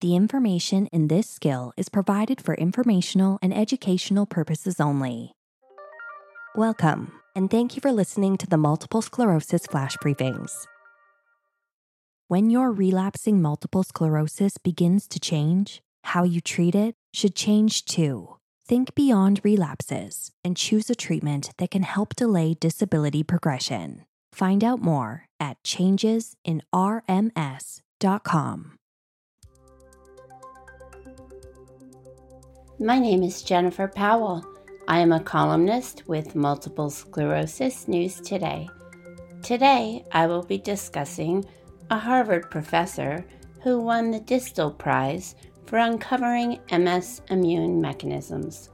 The information in this skill is provided for informational and educational purposes only. Welcome, and thank you for listening to the Multiple Sclerosis Flash Briefings. When your relapsing multiple sclerosis begins to change, how you treat it should change too. Think beyond relapses and choose a treatment that can help delay disability progression. Find out more at changesinrms.com. My name is Jennifer Powell. I am a columnist with Multiple Sclerosis News Today. Today, I will be discussing a Harvard professor who won the Dystel Prize for uncovering MS immune mechanisms.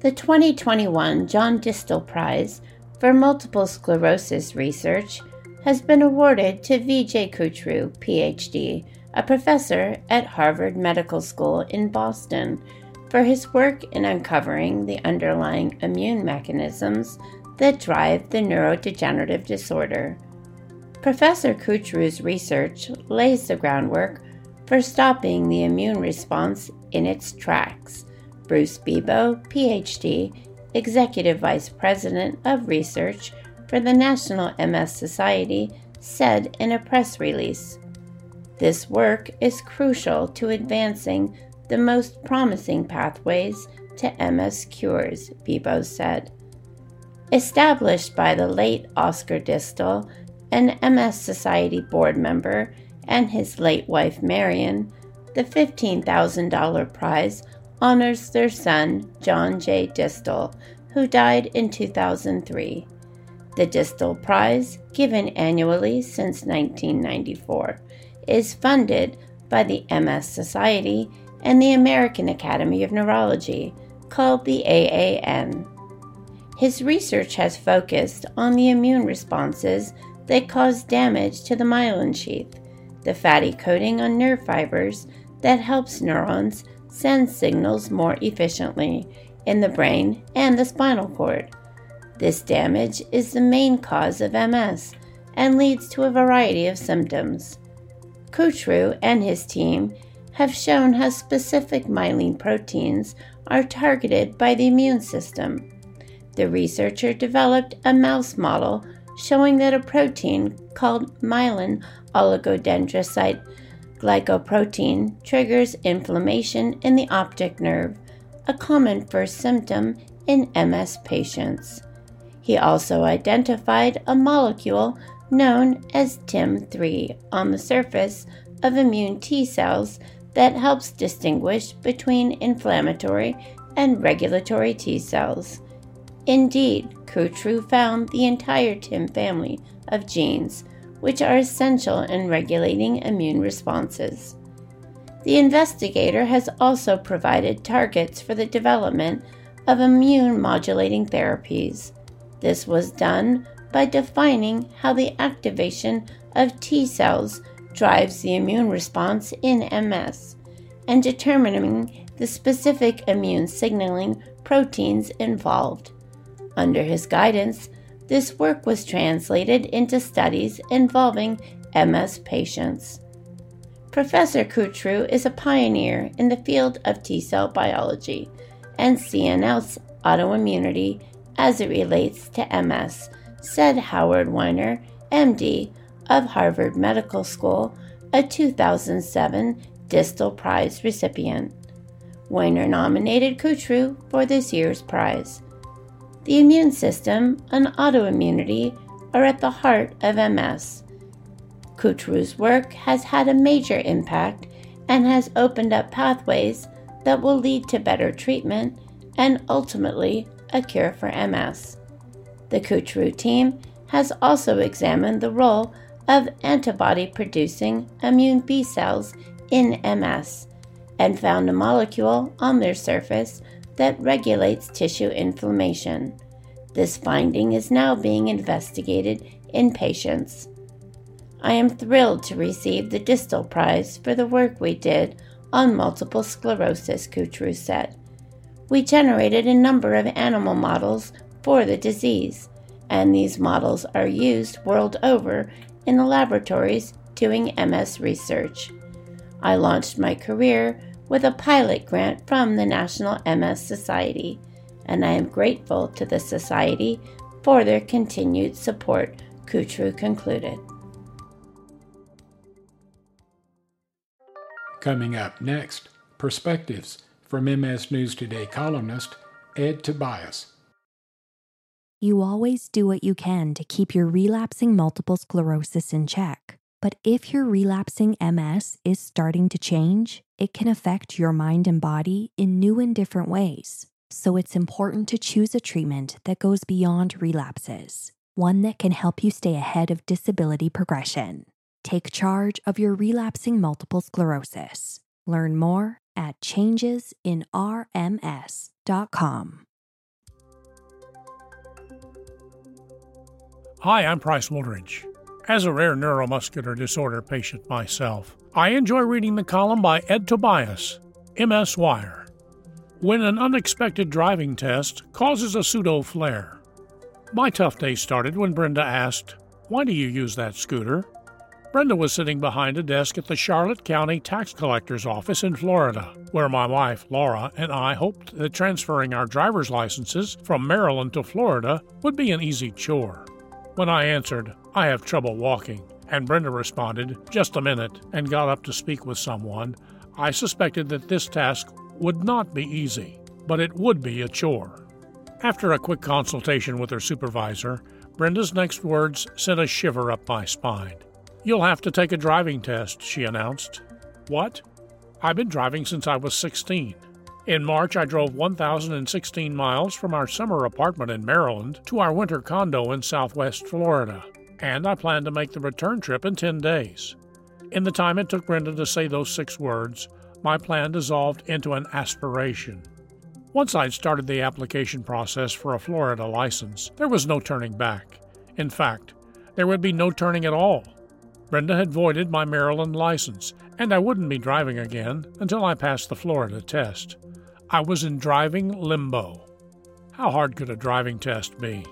The 2021 John Dystel Prize for Multiple Sclerosis Research has been awarded to Vijay Kuchroo, PhD, a professor at Harvard Medical School in Boston for his work in uncovering the underlying immune mechanisms that drive the neurodegenerative disorder. Professor Kuchroo's research lays the groundwork for stopping the immune response in its tracks. Bruce Bebo, PhD, Executive Vice President of Research for the National MS Society, said in a press release. This work is crucial to advancing the most promising pathways to MS cures, Bebo said. Established by the late Oscar Dystel, an MS Society board member, and his late wife Marion, the $15,000 prize honors their son, John J. Dystel, who died in 2003. The Dystel Prize, given annually since 1994, is funded by the MS Society and the American Academy of Neurology, called the AAN. His research has focused on the immune responses that cause damage to the myelin sheath, the fatty coating on nerve fibers that helps neurons send signals more efficiently in the brain and the spinal cord. This damage is the main cause of MS and leads to a variety of symptoms. Kuchroo and his team have shown how specific myelin proteins are targeted by the immune system. The researcher developed a mouse model showing that a protein called myelin oligodendrocyte glycoprotein triggers inflammation in the optic nerve, a common first symptom in MS patients. He also identified a molecule known as TIM3 on the surface of immune T cells that helps distinguish between inflammatory and regulatory T cells. Indeed, Kuchroo found the entire TIM family of genes, which are essential in regulating immune responses. The investigator has also provided targets for the development of immune modulating therapies. This was done by defining how the activation of T cells drives the immune response in MS and determining the specific immune signaling proteins involved. Under his guidance, this work was translated into studies involving MS patients. Professor Kuchroo is a pioneer in the field of T cell biology and CNS autoimmunity as it relates to MS, said Howard Weiner, MD, of Harvard Medical School, a 2007 Dystel Prize recipient. Weiner nominated Kuchroo for this year's prize. The immune system and autoimmunity are at the heart of MS. Kuchroo's work has had a major impact and has opened up pathways that will lead to better treatment and ultimately a cure for MS. The Kuchroo team has also examined the role of antibody producing immune B cells in MS and found a molecule on their surface that regulates tissue inflammation. This finding is now being investigated in patients. I am thrilled to receive the Dystel Prize for the work we did on multiple sclerosis, Kuchroo said. We generated a number of animal models for the disease, and these models are used world over in the laboratories doing MS research. I launched my career with a pilot grant from the National MS Society, and I am grateful to the Society for their continued support, Kuchroo concluded. Coming up next, perspectives from MS News Today columnist Ed Tobias. You always do what you can to keep your relapsing multiple sclerosis in check. But if your relapsing MS is starting to change, it can affect your mind and body in new and different ways. So it's important to choose a treatment that goes beyond relapses, one that can help you stay ahead of disability progression. Take charge of your relapsing multiple sclerosis. Learn more at changesinrms.com. Hi, I'm Price Woolridge. As a rare neuromuscular disorder patient myself, I enjoy reading the column by Ed Tobias, MS Wire. When an unexpected driving test causes a pseudo flare. My tough day started when Brenda asked, Why do you use that scooter? Brenda was sitting behind a desk at the Charlotte County Tax Collector's Office in Florida, where my wife, Laura, and I hoped that transferring our driver's licenses from Maryland to Florida would be an easy chore. When I answered, I have trouble walking, and Brenda responded, just a minute, and got up to speak with someone, I suspected that this task would not be easy, but it would be a chore. After a quick consultation with her supervisor, Brenda's next words sent a shiver up my spine. You'll have to take a driving test, she announced. What? I've been driving since I was 16. In March, I drove 1,016 miles from our summer apartment in Maryland to our winter condo in southwest Florida, and I plan to make the return trip in 10 days. In the time it took Brenda to say those six words, my plan dissolved into an aspiration. Once I'd started the application process for a Florida license, there was no turning back. In fact, there would be no turning at all. Brenda had voided my Maryland license, and I wouldn't be driving again until I passed the Florida test. I was in driving limbo. How hard could a driving test be?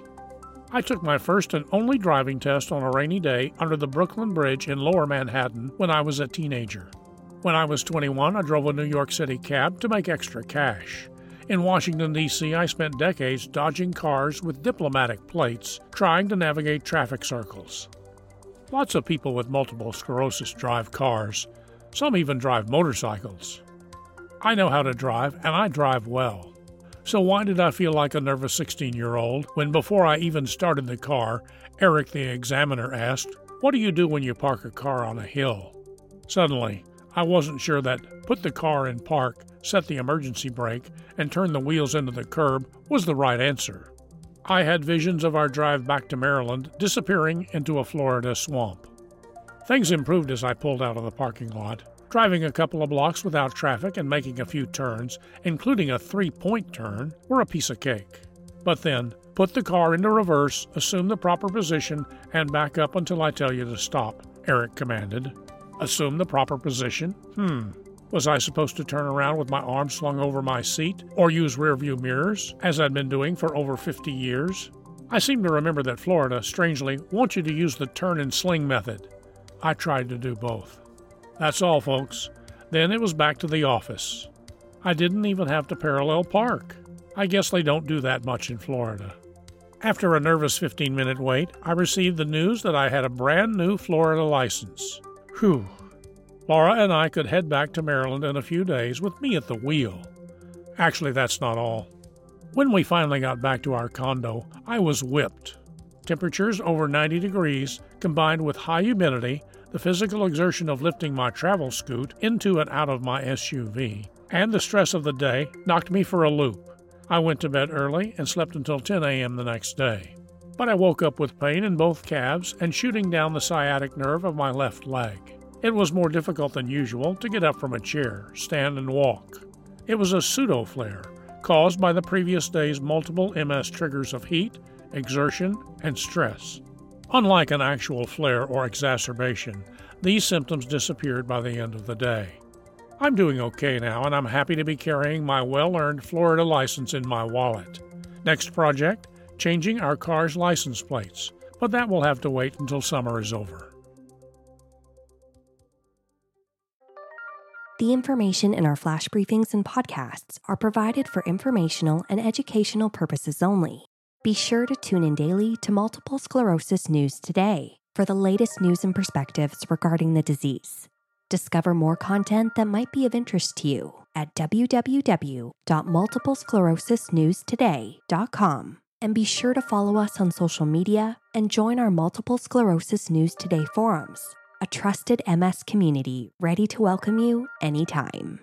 I took my first and only driving test on a rainy day under the Brooklyn Bridge in lower Manhattan when I was a teenager. When I was 21, I drove a New York City cab to make extra cash. In Washington, D.C., I spent decades dodging cars with diplomatic plates, trying to navigate traffic circles. Lots of people with multiple sclerosis drive cars. Some even drive motorcycles. I know how to drive, and I drive well. So why did I feel like a nervous 16 year old when, before I even started the car, Eric the examiner asked, What do you do when you park a car on a hill? Suddenly, I wasn't sure that put the car in park, set the emergency brake, and turn the wheels into the curb was the right answer. I had visions of our drive back to Maryland disappearing into a Florida swamp. Things improved as I pulled out of the parking lot. Driving a couple of blocks without traffic and making a few turns, including a three point turn, were a piece of cake. But then, put the car into reverse, assume the proper position, and back up until I tell you to stop, Eric commanded. Assume the proper position? Hmm. Was I supposed to turn around with my arms slung over my seat or use rearview mirrors, as I'd been doing for over 50 years? I seem to remember that Florida, strangely, wants you to use the turn and sling method. I tried to do both. That's all, folks. Then it was back to the office. I didn't even have to parallel park. I guess they don't do that much in Florida. After a nervous 15 minute wait, I received the news that I had a brand new Florida license. Whew, Laura and I could head back to Maryland in a few days with me at the wheel. Actually, that's not all. When we finally got back to our condo, I was whipped. Temperatures over 90 degrees, combined with high humidity, the physical exertion of lifting my travel scoot into and out of my SUV, and the stress of the day knocked me for a loop. I went to bed early and slept until 10 a.m. the next day. But I woke up with pain in both calves and shooting down the sciatic nerve of my left leg. It was more difficult than usual to get up from a chair, stand, and walk. It was a pseudo flare caused by the previous day's multiple MS triggers of heat, exertion, and stress. Unlike an actual flare or exacerbation, these symptoms disappeared by the end of the day. I'm doing okay now, and I'm happy to be carrying my well earned Florida license in my wallet. Next project changing our car's license plates, but that will have to wait until summer is over. The information in our flash briefings and podcasts are provided for informational and educational purposes only. Be sure to tune in daily to Multiple Sclerosis News Today for the latest news and perspectives regarding the disease. Discover more content that might be of interest to you at www.multiplesclerosisnewstoday.com. And be sure to follow us on social media and join our Multiple Sclerosis News Today forums, a trusted MS community ready to welcome you anytime.